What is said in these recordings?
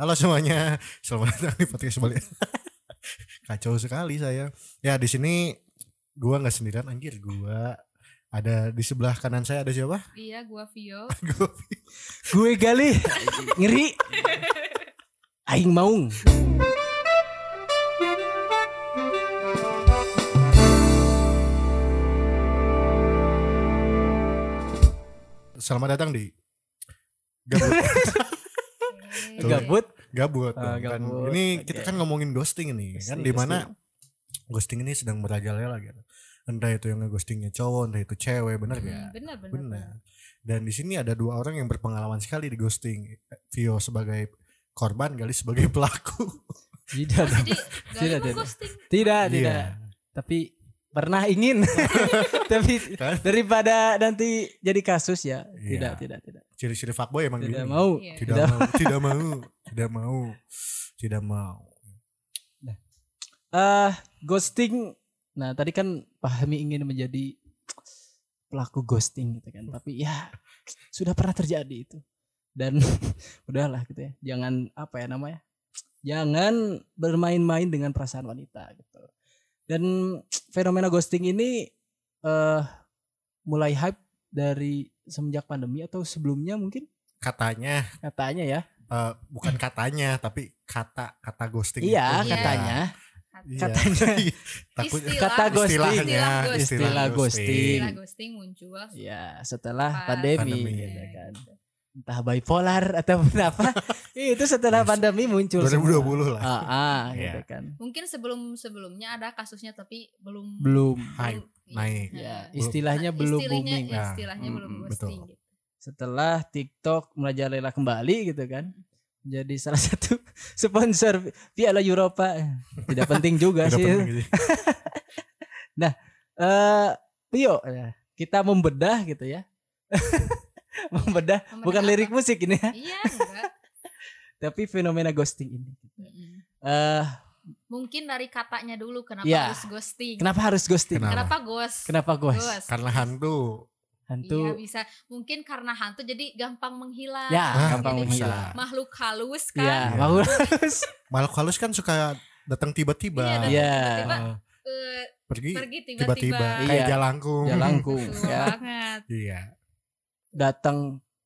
Halo semuanya, selamat datang di podcast balik. Kacau sekali saya. Ya di sini gua nggak sendirian anjir, gua ada di sebelah kanan saya ada siapa? Iya, gua Vio. Gua- Gue gali ngeri. Aing maung. Selamat datang di Gabut. Tuh. Gabut. Gabut. Dong, kan. gabut. Ini Oke. kita kan ngomongin ghosting ini kan Ghosting, di mana ghosting ini sedang merajalela gitu. Entah itu yang ngeghostingnya cowok, entah itu cewek, bener Hmm, gak? benar, benar. Benar. Dan di sini ada dua orang yang berpengalaman sekali di ghosting. Vio sebagai korban, Gali sebagai pelaku. Tidak. Oh, jadi Tidak, tidak. ghosting. Tidak, Iya. tidak. Tapi pernah ingin. Tapi Kan? daripada nanti jadi kasus ya. Iya. Tidak, tidak, tidak. Ciri-ciri fuckboy emang Tidak gini. mau. Iya. Tidak Tidak. mau, tidak mau, tidak mau, tidak mau. Eh, ghosting. Nah, tadi kan Pahmi ingin menjadi pelaku ghosting gitu kan. Tapi ya sudah pernah terjadi itu. Dan udahlah gitu ya. Jangan apa ya namanya? Jangan bermain-main dengan perasaan wanita gitu. Dan fenomena ghosting ini eh mulai hype dari semenjak pandemi atau sebelumnya mungkin Katanya, katanya ya. eh, bukan katanya, tapi kata kata ghosting. Iya, itu. katanya. Iya. Katanya. Takut Istilah. Kata ghosting. istilahnya, Istilah Istilah ghosting. Istilah ghosting muncul. Ya, setelah pandemi, pandemi. gitu kan. Entah bipolar atau apa. Itu setelah pandemi muncul 2020 lah. Ah, ah Iya. gitu kan. Mungkin sebelum sebelumnya ada kasusnya tapi belum Belum Hype, belum- naik. ya, Nah, istilahnya nah, belum istilahnya, booming. ya, Nah, istilahnya belum mm, ghosting betul. gitu. Setelah TikTok merajalela kembali gitu kan. Jadi salah satu sponsor Piala Eropa. Tidak penting juga Tidak sih. penting gitu. Eh, Pio, ya, kita membedah gitu ya. membedah, Membedah bukan apa? lirik musik ini ya, Iya, enggak. Tapi fenomena ghosting ini. Eh, Mungkin dari katanya dulu kenapa Iya. harus ghosting? kenapa harus ghosting? Kenapa? Kenapa ghost? Kenapa ghost? Ghost. Karena hantu. Hantu. Iya bisa. Mungkin karena hantu jadi gampang menghilang. Ya, Ah, gampang Jadi menghilang. Makhluk halus Iya, kan. Iya. mau harus. Makhluk halus kan suka datang tiba-tiba. Iya, datang Iya. tiba-tiba. Eh, pergi pergi tiba-tiba tiba-tiba. kayak Iya. jalangkung. Jalangkung ya. banget. Iya. Datang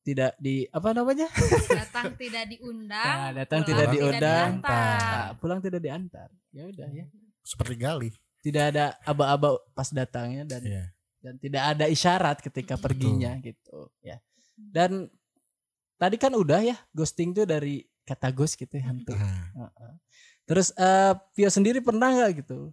tidak di apa namanya? Datang tidak diundang. Nah, datang pulang tidak diundang. diantar. Nah, pulang tidak diantar. Ya udah ya. Seperti gali. Tidak ada aba-aba pas datangnya dan Iya. dan tidak ada isyarat ketika Betul. perginya gitu ya. Dan tadi kan udah ya ghosting tuh dari kata ghost gitu ya, hantu. Nah, Heeh. Terus eh Pio sendiri pernah nggak gitu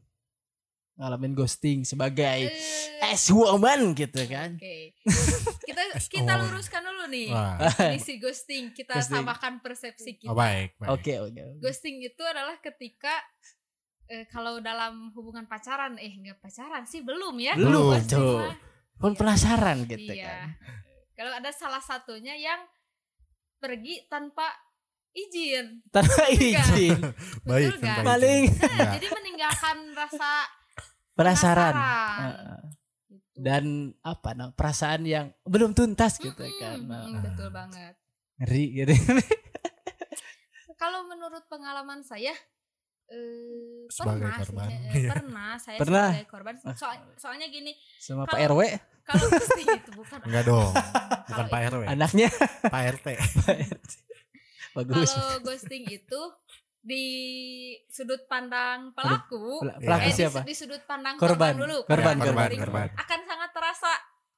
ngalamin ghosting sebagai Eh, ex woman gitu kan? Oke. Kita As kita always. luruskan dulu nih. Definisi ghosting kita Ghosting. tambahkan persepsi kita. Oh, baik, baik. Oke oke. Ghosting itu adalah ketika eh, kalau dalam hubungan pacaran eh enggak pacaran sih belum ya. Belum, tuh. Kan Iya. penasaran gitu Iya. kan. Kalau ada salah satunya yang pergi tanpa izin. Tanpa Betul nggak? izin. Baik, Betul nggak? tanpa Paling izin. Nah, Iya. jadi meninggalkan rasa penasaran. penasaran. Heeh. Gitu. Dan apa nah, perasaan yang belum tuntas gitu kan. Mm-mm, Nah, mm, betul banget. ngeri gitu. Kalau menurut pengalaman saya eh, Sebagai pernah korban. sih, eh, Iya. pernah saya Pernah. sebagai korban. Soal- soalnya gini, Sama Pak Kalau- RW kalau ghosting itu bukan Enggak dong. Bukan Pak RW. anaknya Pak RT. bagus. kalau ghosting itu di sudut pandang pelaku Pel- Iya. Pelaku eh, di, siapa? di sudut pandang Korban. korban, dulu Korban, Ya, korban, ghosting korban. akan sangat terasa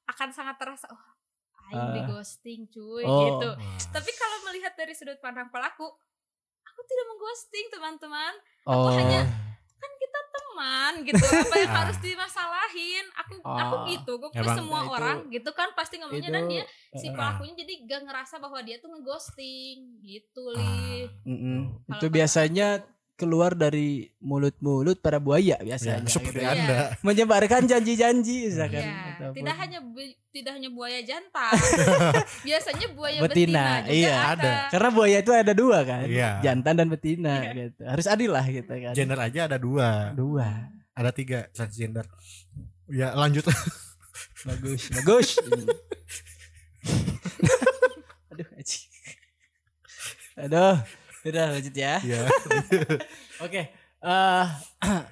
akan sangat terasa oh aing di Ah. ghosting cuy Oh. gitu Wah. tapi kalau melihat dari sudut pandang pelaku aku tidak mengghosting teman-teman Oh. hanya- kan kita teman gitu apa yang Ah. harus dimasalahin aku aku Oh. gitu gue Emang semua itu- orang gitu kan pasti ngomongnya dan dia si eh, pelakunya jadi gak ngerasa bahwa dia tuh ngeghosting gitu Ah. li mm-mm. Kalau itu biasanya keluar dari mulut-mulut para buaya Ya, biasanya seperti gitu. Iya. Anda. menyebarkan janji-janji misalkan Ya, ataupun- tidak hanya bu- tidak hanya buaya jantan, biasanya buaya Betina, betina, juga iya, ada. ada. karena buaya itu ada dua kan Iya. jantan dan betina Iya. gitu harus adil lah gitu kan Gender aja ada dua. dua Ada tiga transgender. Ya lanjut. bagus bagus aduh aduh Udah lanjut ya. Iya. Oke. eh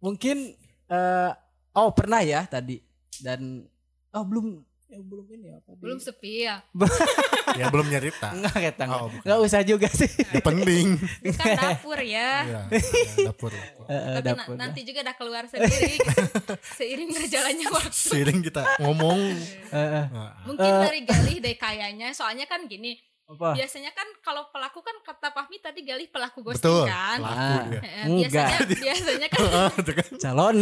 mungkin eh oh pernah ya tadi dan oh belum ya, belum ini apa Belum sepi ya. ya belum nyerita. Enggak kata Oh, bukan. Enggak usah juga sih. Ya penting. Bukan dapur ya. Iya, ya, dapur. dapur. Eh, eh, Tapi na- dapur. nanti juga udah keluar sendiri gitu. Seiring berjalannya waktu. Sering kita ngomong. Eh, eh, Nah, Mungkin Eh. dari Galih deh kayaknya. Soalnya kan gini, apa? biasanya kan kalau pelaku kan kata Fahmi tadi Galih pelaku ghosting betul. kan. Pelaku Ah. Eh, Enggak. biasanya biasanya kan Itu kan. Calon.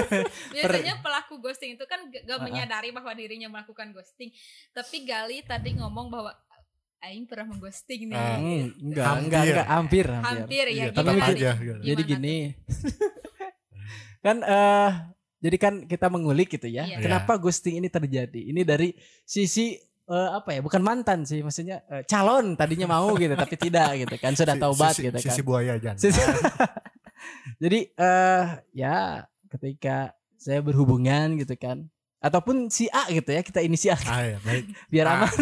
biasanya pelaku ghosting itu kan gak, Ah, menyadari bahwa dirinya melakukan ghosting. Tapi Gali tadi ngomong bahwa Aing pernah mengghosting nih. Hmm, enggak, Hampir. enggak, enggak, hampir, hampir. Hampir ya Iya, gimana tetap Tapi nih? aja. gitu. Jadi Gimana gini. kan eh jadi kan kita mengulik gitu ya. Iya. Kenapa ghosting ini terjadi? Ini dari sisi eh, apa ya? Bukan mantan sih, maksudnya eh, calon tadinya mau gitu tapi tidak gitu kan. Sudah Si- taubat sisi, gitu kan. Sisi buaya jangan. Sisi- Jadi eh ya ketika saya berhubungan gitu kan ataupun si A gitu ya kita inisial Ah, ya, baik. biar Ah. aman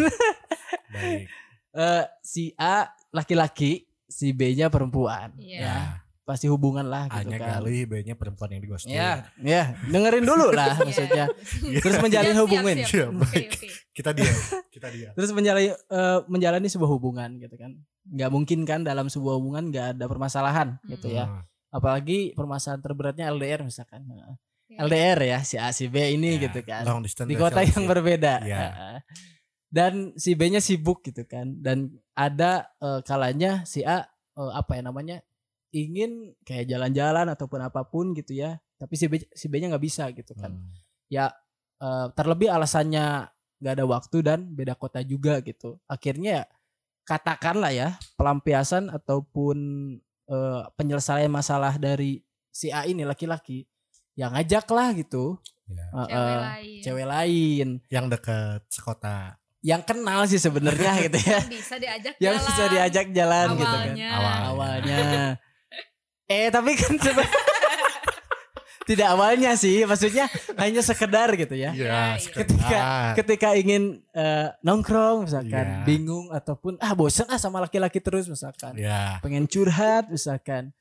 Baik. Eh, si A laki-laki si B-nya perempuan Iya. ya pasti hubungan lah gitu Hanya kan kali B-nya perempuan yang di ghosting. ya ya dengerin dulu lah maksudnya Iya. terus menjalin Siap, hubungan siap, Iya, siap. Oke, baik. oke. Kita dia. Kita dia. terus menjalani eh, menjalani sebuah hubungan gitu kan nggak mungkin kan dalam sebuah hubungan nggak ada permasalahan gitu ya Ah, apalagi permasalahan terberatnya LDR misalkan Nah, Ya. LDR ya si A si B ini ya, gitu kan long distance di kota yang berbeda Iya. Heeh. dan si B-nya sibuk gitu kan dan ada eh, kalanya si A eh, apa ya namanya ingin kayak jalan-jalan ataupun apa pun gitu ya tapi si B si B-nya nggak bisa gitu kan Hmm. ya eh, terlebih alasannya nggak ada waktu dan beda kota juga gitu akhirnya ya katakanlah ya pelampiasan ataupun eh, penyelesaian masalah dari si A ini laki-laki yang ngajak lah gitu Ya. eh, Cewek eh, lain. cewek lain Yang dekat sekota. yang kenal sih sebenarnya gitu ya Yang bisa diajak yang jalan. bisa diajak jalan gitu kan Awalnya. Awal. awalnya eh tapi kan tidak awalnya sih maksudnya hanya sekedar gitu ya Iya, Iya, ketika ketika ingin eh, nongkrong misalkan Iya. bingung ataupun ah bosan ah sama laki-laki terus misalkan Ya. pengen curhat misalkan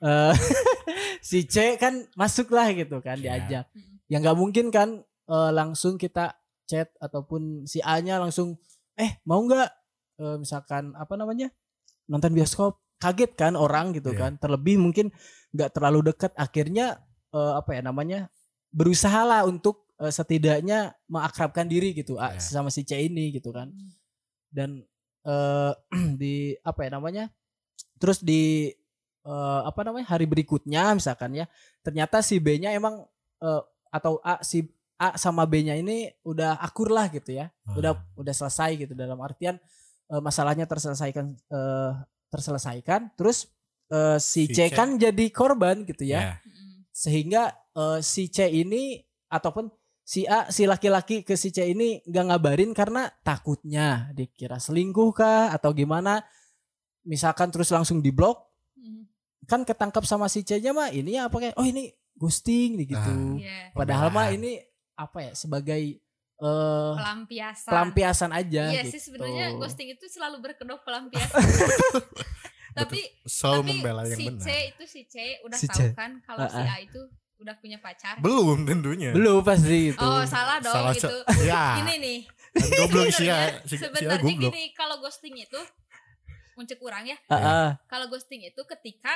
eh si C kan masuk lah gitu kan Iya. diajak Mm. ya nggak mungkin kan eh, langsung kita chat ataupun si A nya langsung eh mau nggak eh, misalkan apa namanya nonton bioskop kaget kan orang gitu Iya. kan terlebih mungkin nggak terlalu dekat akhirnya eh, apa ya namanya berusaha lah untuk eh, setidaknya mengakrabkan diri gitu ah, Iya. sama si C ini gitu kan Hmm. dan eh di apa ya namanya terus di eh, apa namanya hari berikutnya misalkan ya ternyata si B-nya emang eh, atau A si A sama B-nya ini udah akur lah gitu ya udah Ah. udah selesai gitu dalam artian eh, masalahnya terselesaikan eh, terselesaikan terus eh, si, Si C, C. kan jadi korban gitu ya Ya. Mm. sehingga eh, si C ini ataupun si A si laki-laki ke si C ini nggak ngabarin karena takutnya dikira selingkuh kah atau gimana misalkan terus langsung diblok Mm. kan ketangkap sama si C-nya mah ini apa kayak oh ini ghosting nih gitu Ah. Iya. padahal mah ini apa ya sebagai eh Pelampiasan. pelampiasan aja Iya gitu. sih sebenarnya ghosting itu selalu berkedok pelampiasan. tapi Selalu tapi membela yang si benar. C itu si C udah Si tahu C. kan kalau si Ah, A itu udah punya pacar. Belum tentunya. belum pasti itu Oh salah dong Salah gitu. Ya. Ini nih. Goblok sih ya. Sebenarnya, Si, si A sebenarnya goblok. gini kalau ghosting itu muncul kurang ya. Ah, ah. Kalau ghosting itu ketika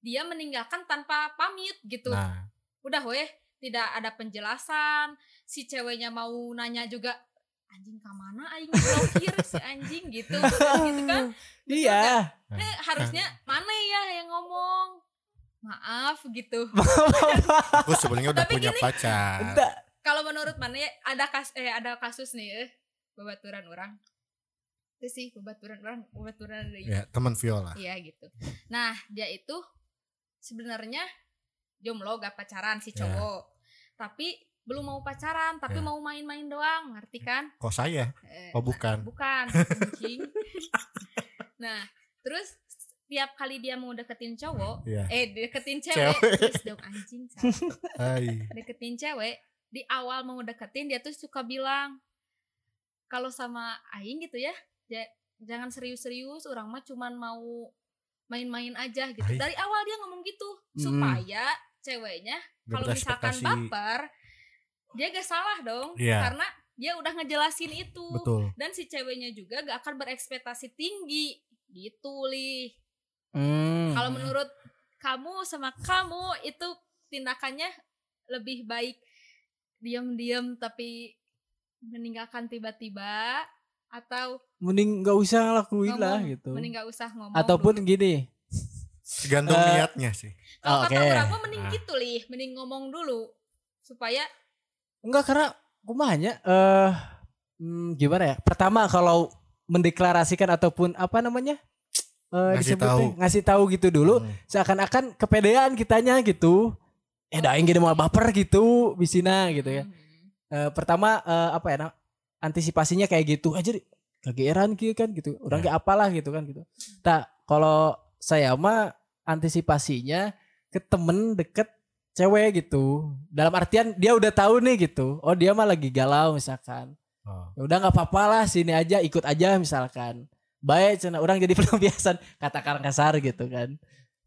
dia meninggalkan tanpa pamit gitu. Nah, Udah weh, tidak ada penjelasan. Si ceweknya mau nanya juga anjing ke mana aing? Blokir si anjing gitu. Gitu kan? Iya. eh, harusnya mana ya yang ngomong? Maaf gitu. Aku sebenarnya udah Tapi punya gini, pacar. Enggak. kalau menurut mana ya ada kas eh ada kasus nih eh babaturan orang. Itu sih babaturan orang babaturan dari Ya, teman Viola. iya gitu. Nah dia itu sebenarnya jomblo gak pacaran si Ya. cowok. Tapi belum mau pacaran tapi Ya. mau main-main doang ngerti kan Kok saya? Eh, Oh, bukan. bukan nah terus tiap kali dia mau deketin cowok Iya. eh deketin cewek, Cewek. terus dong anjing deketin cewek di awal mau deketin dia tuh suka bilang kalau sama aing gitu ya jangan serius-serius orang mah cuman mau main-main aja gitu Hai. dari awal dia ngomong gitu Hmm. supaya ceweknya kalau misalkan baper dia gak salah dong Iya. karena dia udah ngejelasin itu Betul. dan si ceweknya juga gak akan berekspektasi tinggi gitu lih Hmm. kalau menurut kamu sama kamu itu tindakannya lebih baik diam-diam tapi meninggalkan tiba-tiba atau mending nggak usah lakuin lah gitu. mending gak usah ngomong Ataupun dulu. gini. Tergantung Eh, niatnya sih. kalau Oke. kata orang mending Nah. gitu lih mending ngomong dulu supaya Enggak karena kumanya eh hmm, gimana ya? Pertama kalau mendeklarasikan ataupun apa namanya? Eh Ngasih tahu. ngasih tahu gitu dulu Hmm. seakan-akan kepedean kitanya gitu. Eh dah gini mau baper gitu bisina gitu ya. Hmm. Eh, pertama eh, apa ya? nah, antisipasinya kayak gitu aja kageran gitu kan gitu. Orang Ya. kayak apalah gitu kan gitu. Tak kalau saya mah antisipasinya ke temen deket cewek gitu. Dalam artian dia udah tahu nih gitu. Oh dia mah lagi galau misalkan. Oh. Ya udah nggak apa-apa lah sini aja ikut aja misalkan. Baik cina orang jadi pelampiasan kata kasar gitu kan.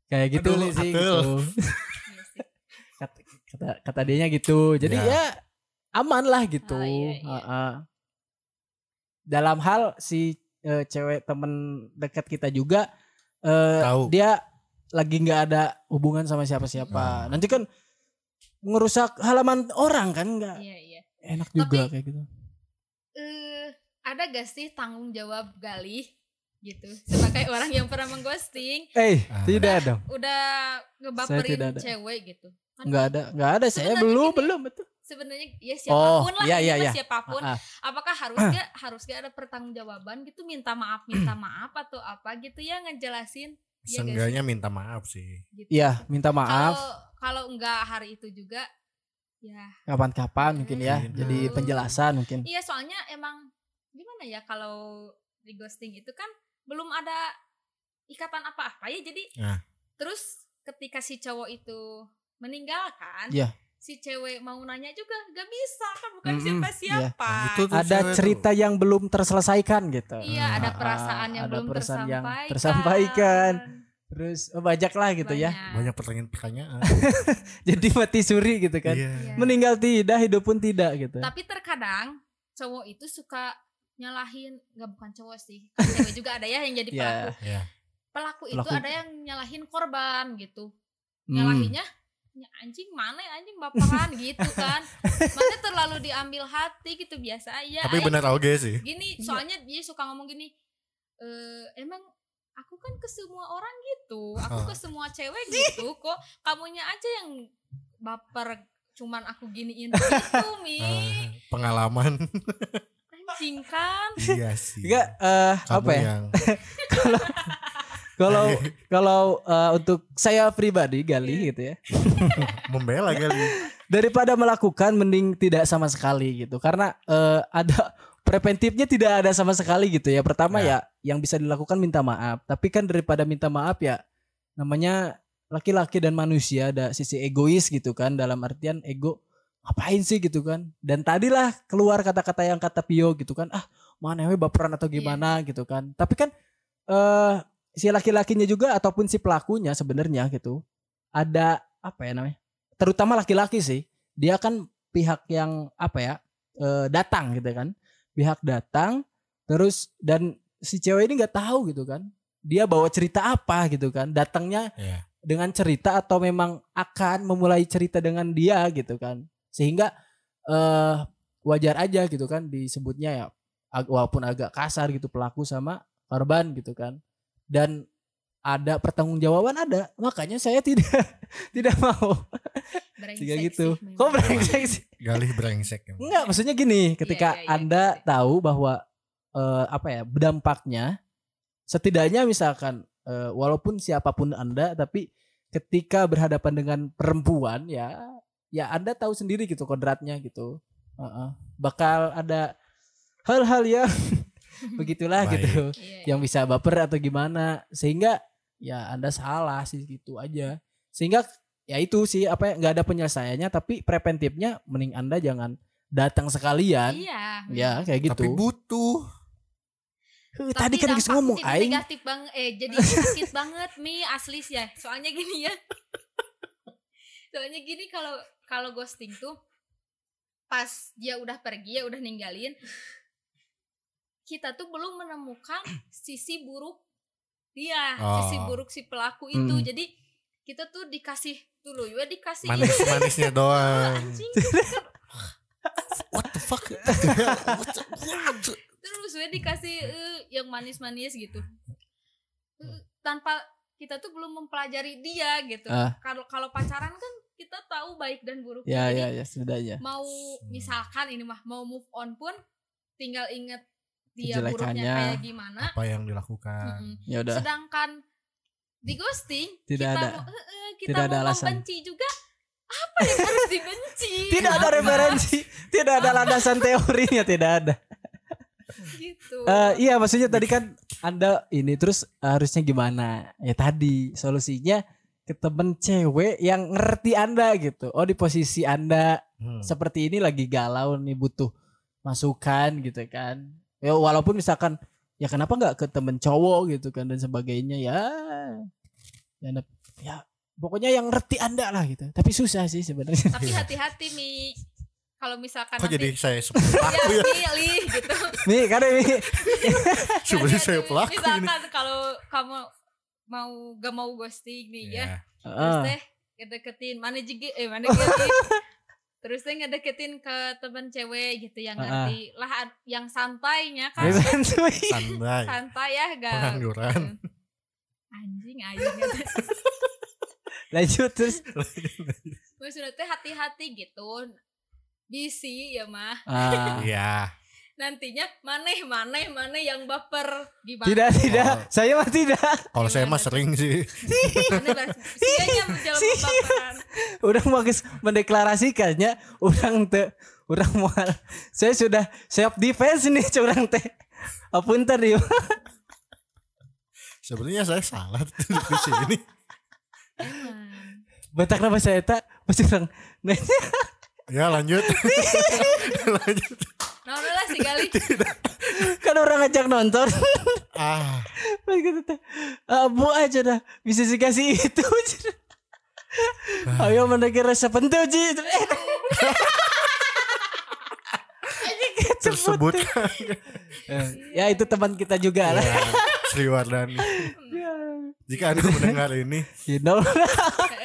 Kayak gitu Aduh, nih sih atul. gitu. Kata, kata kata dianya gitu. Jadi Ya. ya, aman lah gitu. Ah, iya, iya. Heeh. Dalam hal si eh, cewek temen dekat kita juga eh, Tahu. dia lagi nggak ada hubungan sama siapa-siapa. Ah. Nanti kan ngerusak halaman orang kan nggak iya iya enak juga Tapi- kayak gitu. eh ada gak sih tanggung jawab Galih gitu sebagai orang yang pernah mengghosting Eh, Ah. tidak dong. udah tidak ngebaperin ada. cewek gitu kan Nggak ada, nggak ada. Saya Sebenarnya belum, gini. belum betul. sebenarnya ya Oh, siapa pun lah iya, ini iya, iya. siapa pun Ah, ah. apakah harus gak harus gak ada pertanggungjawaban gitu minta maaf minta maaf atau apa gitu ya ngejelasin Iya gak Seenggaknya minta maaf sih. gitu. Iya, minta maaf kalau enggak hari itu juga ya kapan-kapan mungkin ya. Jadi Hmm. penjelasan mungkin. iya soalnya emang gimana ya kalau di ghosting itu kan belum ada ikatan apa-apa ya jadi Nah. terus ketika si cowok itu meninggalkan Iya. si cewek mau nanya juga gak bisa kan bukan Mm-mm, siapa-siapa Nah, itu tuh Ada cerita yang belum terselesaikan gitu. Iya, ada Ah, perasaan yang ada belum perasaan yang tersampaikan. Terus oh, banyak lah gitu ya. Banyak. Banyak pertanyaan-pertanyaan. Jadi mati suri gitu kan. Iya. Iya. Meninggal tidak, hidup pun tidak gitu. Tapi terkadang cowok itu suka nyalahin, nggak bukan cowok sih, kan cewek juga ada ya yang jadi Iya. pelaku. Iya. Pelaku itu Pelaku. ada yang nyalahin korban gitu. Hmm. Nyalahinnya "Ya anjing mana ya, anjing baperan gitu kan. Mana terlalu diambil hati gitu biasa aja. Tapi benar oke sih. gini soalnya dia suka ngomong gini eh emang aku kan ke semua orang gitu aku Oh. ke semua cewek gitu kok kamunya aja yang baper cuman aku giniin gitu mi Ah, pengalaman. anjing kan iya sih. Enggak Kamu apa ya? yang Kalau kalau eh, untuk saya pribadi Gali gitu ya. membela kali. Daripada melakukan mending tidak sama sekali gitu. Karena eh, ada preventifnya tidak ada sama sekali gitu ya. Pertama ya yang bisa dilakukan minta maaf. Tapi kan daripada minta maaf ya namanya laki-laki dan manusia ada sisi egois gitu kan dalam artian ego ngapain sih gitu kan. Dan tadilah keluar kata-kata yang kata Pio gitu kan. Ah, mana we baperan atau gimana gitu kan. Tapi kan eh si laki-lakinya juga ataupun si pelakunya sebenarnya gitu ada apa ya namanya terutama laki-laki sih dia kan pihak yang apa ya eh, datang gitu kan pihak datang terus dan si cewek ini nggak tahu gitu kan. Dia bawa cerita apa gitu kan. Datangnya Iya. dengan cerita atau memang akan memulai cerita dengan dia gitu kan. Sehingga eh wajar aja gitu kan disebutnya ya ag- walaupun agak kasar gitu pelaku sama korban gitu kan. Dan ada pertanggungjawaban ada makanya saya tidak tidak mau Tiga sih gitu memang. kok brengsek sih Galih brengsek. Enggak, maksudnya gini, ketika iya, iya, Anda ngerti. tahu bahwa eh, apa ya, dampaknya setidaknya misalkan eh, walaupun siapa pun Anda tapi ketika berhadapan dengan perempuan ya ya Anda tahu sendiri gitu kodratnya gitu. Heeh. Bakal ada hal-hal yang begitulah Baik. gitu Iya, yang bisa baper atau gimana sehingga ya Anda salah sih gitu aja. Sehingga ya itu sih apa ya nggak ada penyelesaiannya tapi preventifnya mending Anda jangan datang sekalian. iya Ya kayak Tapi gitu. butuh. "Heh, tadi kan dampaknya ngomong aing negatif banget eh jadi sakit banget mi asli sih ya soalnya gini ya soalnya gini kalau kalau ghosting tuh pas dia udah pergi ya udah ninggalin kita tuh belum menemukan sisi buruk dia sisi Oh. buruk si pelaku itu Hmm. jadi kita tuh dikasih dulu ya dikasih Manis-manisnya doang. anjing What the fuck? terus gue dikasih eh, yang manis-manis gitu Eh, tanpa kita tuh belum mempelajari dia gitu Ah. kalau kalau pacaran kan kita tahu baik dan buruknya ya ya ya setidaknya mau misalkan ini mah mau move on pun tinggal inget dia buruknya kayak gimana? Apa yang dilakukan? Mm-mm. ya udah. Sedangkan di ghosting Tidak kita ada. mau, eh, kita Tidak ada alasan. membenci juga apa yang harus dibenci? Tidak ada referensi. Tidak ada landasan teorinya tidak ada. Gitu. Eh, iya maksudnya tadi kan anda ini terus harusnya gimana? Ya tadi solusinya ke temen cewek yang ngerti anda gitu. Oh di posisi anda Hmm. seperti ini lagi galau nih butuh masukan gitu kan ya walaupun misalkan ya kenapa nggak ke temen cowok gitu kan dan sebagainya ya. Ya, ya pokoknya yang ngerti anda lah gitu. Tapi susah sih sebenarnya. Tapi hati-hati mi. Kalau misalkan Kok nanti jadi saya seperti ya pelaku ya? pilih gitu. Nih kan ini Sebenarnya saya pelaku ini. misalkan kalau kamu mau gak mau ghosting nih ya. Ya. terus Ah, teh ngedeketin mana juga eh mana gitu terus teh ngedeketin ke temen cewek gitu yang Ah, ah. ngerti lah yang santainya kan santuy. Santai. santai ya gak Pengangguran. anjing anjing lanjut terus maksudnya teh hati-hati gitu bisi ya mah Ah, Iya. Nantinya maneh maneh maneh yang baper gimana tidak tidak Oh. saya mah tidak Kalau saya mah sering sih. maneh bar- sianya menjalan Si. baperan udah mau mendeklarasikannya orang teh orang mau saya sudah siap defense nih curang teh apun tadi Sebenarnya saya salah di sini. Betak nama saya tak pas orang nanya Ya lanjut. lanjut. Udah lah si gali kan orang ngajak nonton. Ah, pas gitu teh abu aja dah. Bisa sih kasih itu ayo mendekir rasa pentu ji tersebut. Eh, ya itu teman kita juga lah. Ya, Sri Wardani. Jika Anda mendengar ini, you know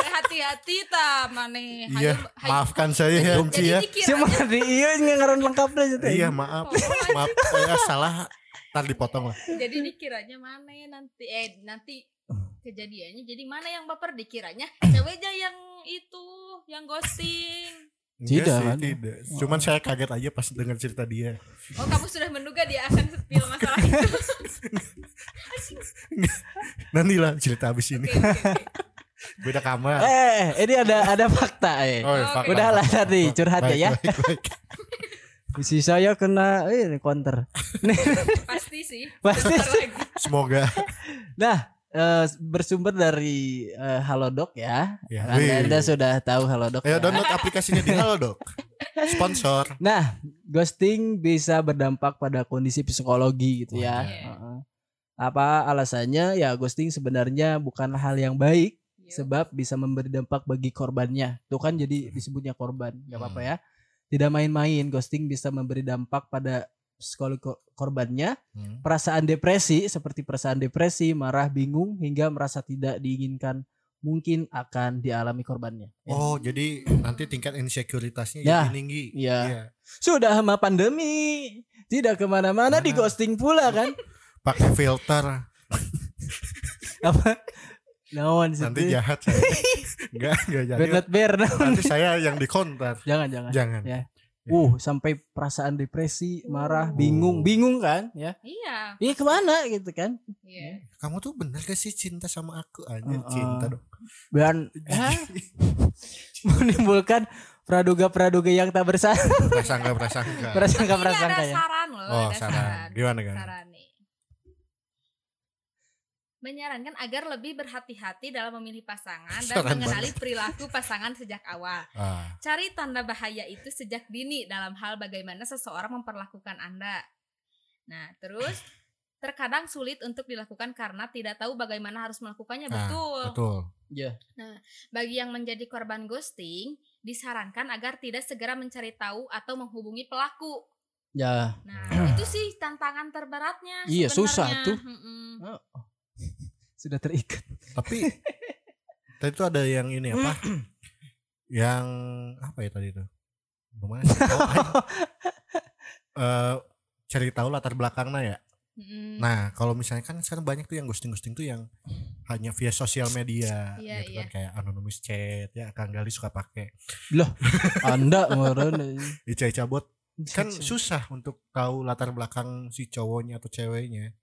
hati-hati ta maneh iya, maafkan saya ya, Ci ya. jadi si dikiranya di iya ngaran lengkap dah gitu Iya, maaf. Maaf, saya salah. Ntar dipotong lah. jadi dikiranya mana ya nanti eh nanti kejadiannya jadi mana yang baper dikiranya ceweknya yang itu yang ghosting Tidak, sih, kan? tidak. Cuman saya kaget aja pas dengar cerita dia. oh kamu sudah menduga dia akan spill masalah itu Nanti lah cerita habis ini. Oke, oke. Beda kamar. eh ini ada ada fakta eh Oh, Oke. fakta. Udahlah tadi curhat Baik, ya ya. baik, baik. Si saya kena eh ini counter. pasti sih Pasti sih. Semoga. Nah, eh, bersumber dari eh, Halodoc ya. Ya, Anda, wih. Anda sudah tahu Halodoc. Ayo ya. download aplikasinya di Halodoc. Sponsor. Nah, ghosting bisa berdampak pada kondisi psikologi gitu ya. Iya. Heeh. Apa alasannya? Ya ghosting sebenarnya bukan hal yang baik. Sebab bisa memberi dampak bagi korbannya. Itu kan jadi disebutnya korban, nggak apa-apa Hmm. ya. Tidak main-main, ghosting bisa memberi dampak pada psikologi ko- korbannya, Hmm. perasaan depresi seperti perasaan depresi, marah, bingung hingga merasa tidak diinginkan mungkin akan dialami korbannya. Ya. Oh, jadi nanti tingkat insekuritasnya Ya. jadi tinggi. Iya. Sudah sama pandemi, tidak ke mana-mana di ghosting pula kan? Pakai filter. Apa? Naon sih? Nanti jahat saya. Enggak, enggak jadi. Bernard Bear naon? Nanti saya yang dikonter. Jangan jangan. Jangan. Ya. Uh, sampai perasaan depresi, marah, bingung, bingung kan? Ya. iya Iya ke mana gitu kan? iya Kamu tuh bener gak sih cinta sama aku? Anjir, Uh-uh. cinta dong. Dan ya, menimbulkan praduga-praduga yang tak bersalah. Prasangka, prasangka. Prasangka Ini prasangka ada ya. saran loh Oh, ada saran. saran Gimana, kan? saran menyarankan agar lebih berhati-hati dalam memilih pasangan dan Saran mengenali perilaku pasangan sejak awal. Ah, Cari tanda bahaya itu sejak dini dalam hal bagaimana seseorang memperlakukan Anda. Nah, terus terkadang sulit untuk dilakukan karena tidak tahu bagaimana harus melakukannya. Nah, betul. Betul. Ya. Bagi yang menjadi korban ghosting, disarankan agar tidak segera mencari tahu atau menghubungi pelaku. Ya. Nah, itu sih tantangan terberatnya. Iya, susah sebenarnya. tuh. Mm-mm. Oh. Sudah terikat. Tapi tadi itu ada yang ini apa? yang apa ya tadi itu? Sih? Oh. Eh, cari tahu latar belakangnya ya. Mm-mm. Nah, kalau misalnya kan sekarang banyak tuh yang ghosting-ghosting tuh yang hanya via sosial media Iya, gitu iya. kan kayak anonymous chat ya Kang Gali suka pakai. Anda kemarin Ica-ica bot kan susah untuk tahu latar belakang si cowoknya atau ceweknya.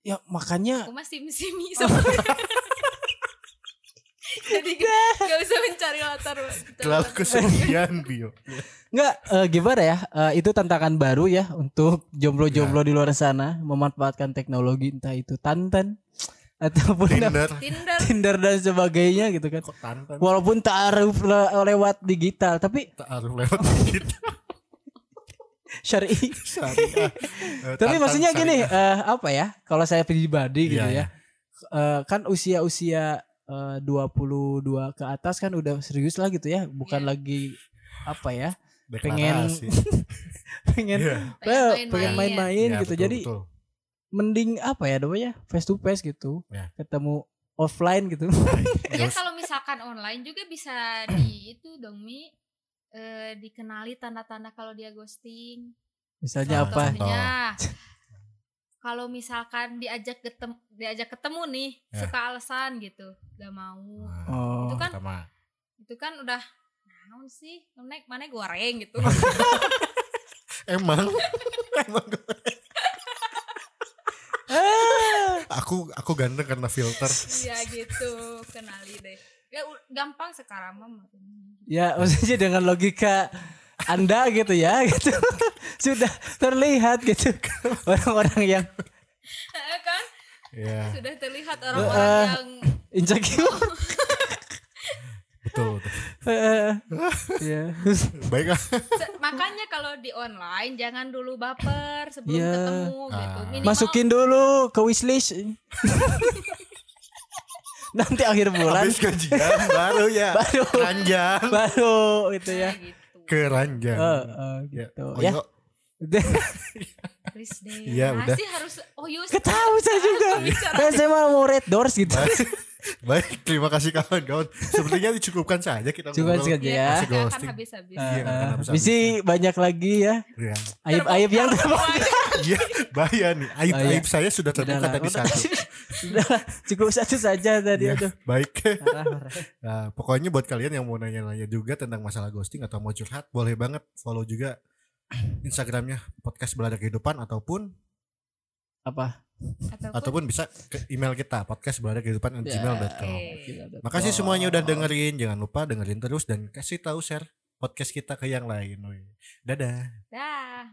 Ya makanya Aku masih simi sebenarnya. Jadi gak, gak usah mencari latar Terlalu kesepian bio. Enggak eh, gimana ya? Eh, itu tantangan baru ya untuk jomblo-jomblo di luar sana memanfaatkan teknologi entah itu Tantan ataupun Tinder. Tinder. Tinder dan sebagainya gitu kan. Kok tantan? Walaupun taaruf le- lewat digital tapi Taruh lewat gitu. Syar'i. Syariah. Eh, Tapi maksudnya gini, eh, apa ya? Kalau saya pribadi gitu Iya, ya. eh, kan usia-usia eh, 22 ke atas kan udah serius lah gitu ya, bukan Iya. lagi apa ya? pengen- Deklarasi. Pengen Iya. eh, Pengen pengen main-main. Iya, gitu. betul, Jadi betul. mending apa ya namanya? Face to face gitu. Ya. Ketemu offline gitu. Ya kalau misalkan online juga bisa di itu dong Mi eh, dikenali tanda-tanda kalau dia ghosting. Misalnya apa? Contohnya kalau misalkan diajak ketemu diajak ketemu nih Ya. suka alasan gitu gak mau Nah, Oh. itu kan pertama. itu kan udah naon sih naik mana goreng gitu Emang Emang Ah. aku aku ganteng karena filter. iya gitu kenali deh ya gampang sekarang mah Ya maksudnya dengan logika Anda gitu ya gitu. Sudah terlihat gitu orang-orang yang kan Ya, sudah terlihat Eh, orang-orang yang insecure. betul betul. Eh, ya. Baik ah. Makanya kalau di online jangan dulu baper sebelum Iya. ketemu gitu. Ah. Minimal Masukin dulu ke wishlist. Nanti akhir bulan Habis gajian baru ya. Baru. Keranjang. baru gitu ya. Gitu. Keranjang. Oh, oh, Ya, gitu. oh, Ya. yuk. Please deh. Iya, udah. Masih harus oh yus. Ketahu saya juga. Kan saya mau red doors gitu. Baik. Terima kasih kawan-kawan. Sepertinya dicukupkan saja kita Cukupkan ngobrol. saja Iya, ya. Masih nggak akan ghosting. habis-habis. Iya, nggak akan Eh, habis-habis. Misi banyak lagi ya. Iya. Aib-aib yang terbongkar. Iya, bahaya nih. Aib-aib Bahaya. saya sudah terbuka tadi udah. satu. Sudah cukup satu saja tadi Iya, aduh. baik. Nah, pokoknya buat kalian yang mau nanya-nanya juga tentang masalah ghosting atau mau curhat, boleh banget follow juga Instagramnya podcast belada kehidupan ataupun Apa? Ataupun, ataupun bisa ke email kita podcast belada kehidupan Ya, gmail.com. Oke. Makasih semuanya udah dengerin, jangan lupa dengerin terus dan kasih tahu share podcast kita ke yang lain. Woi. Dadah. Dah.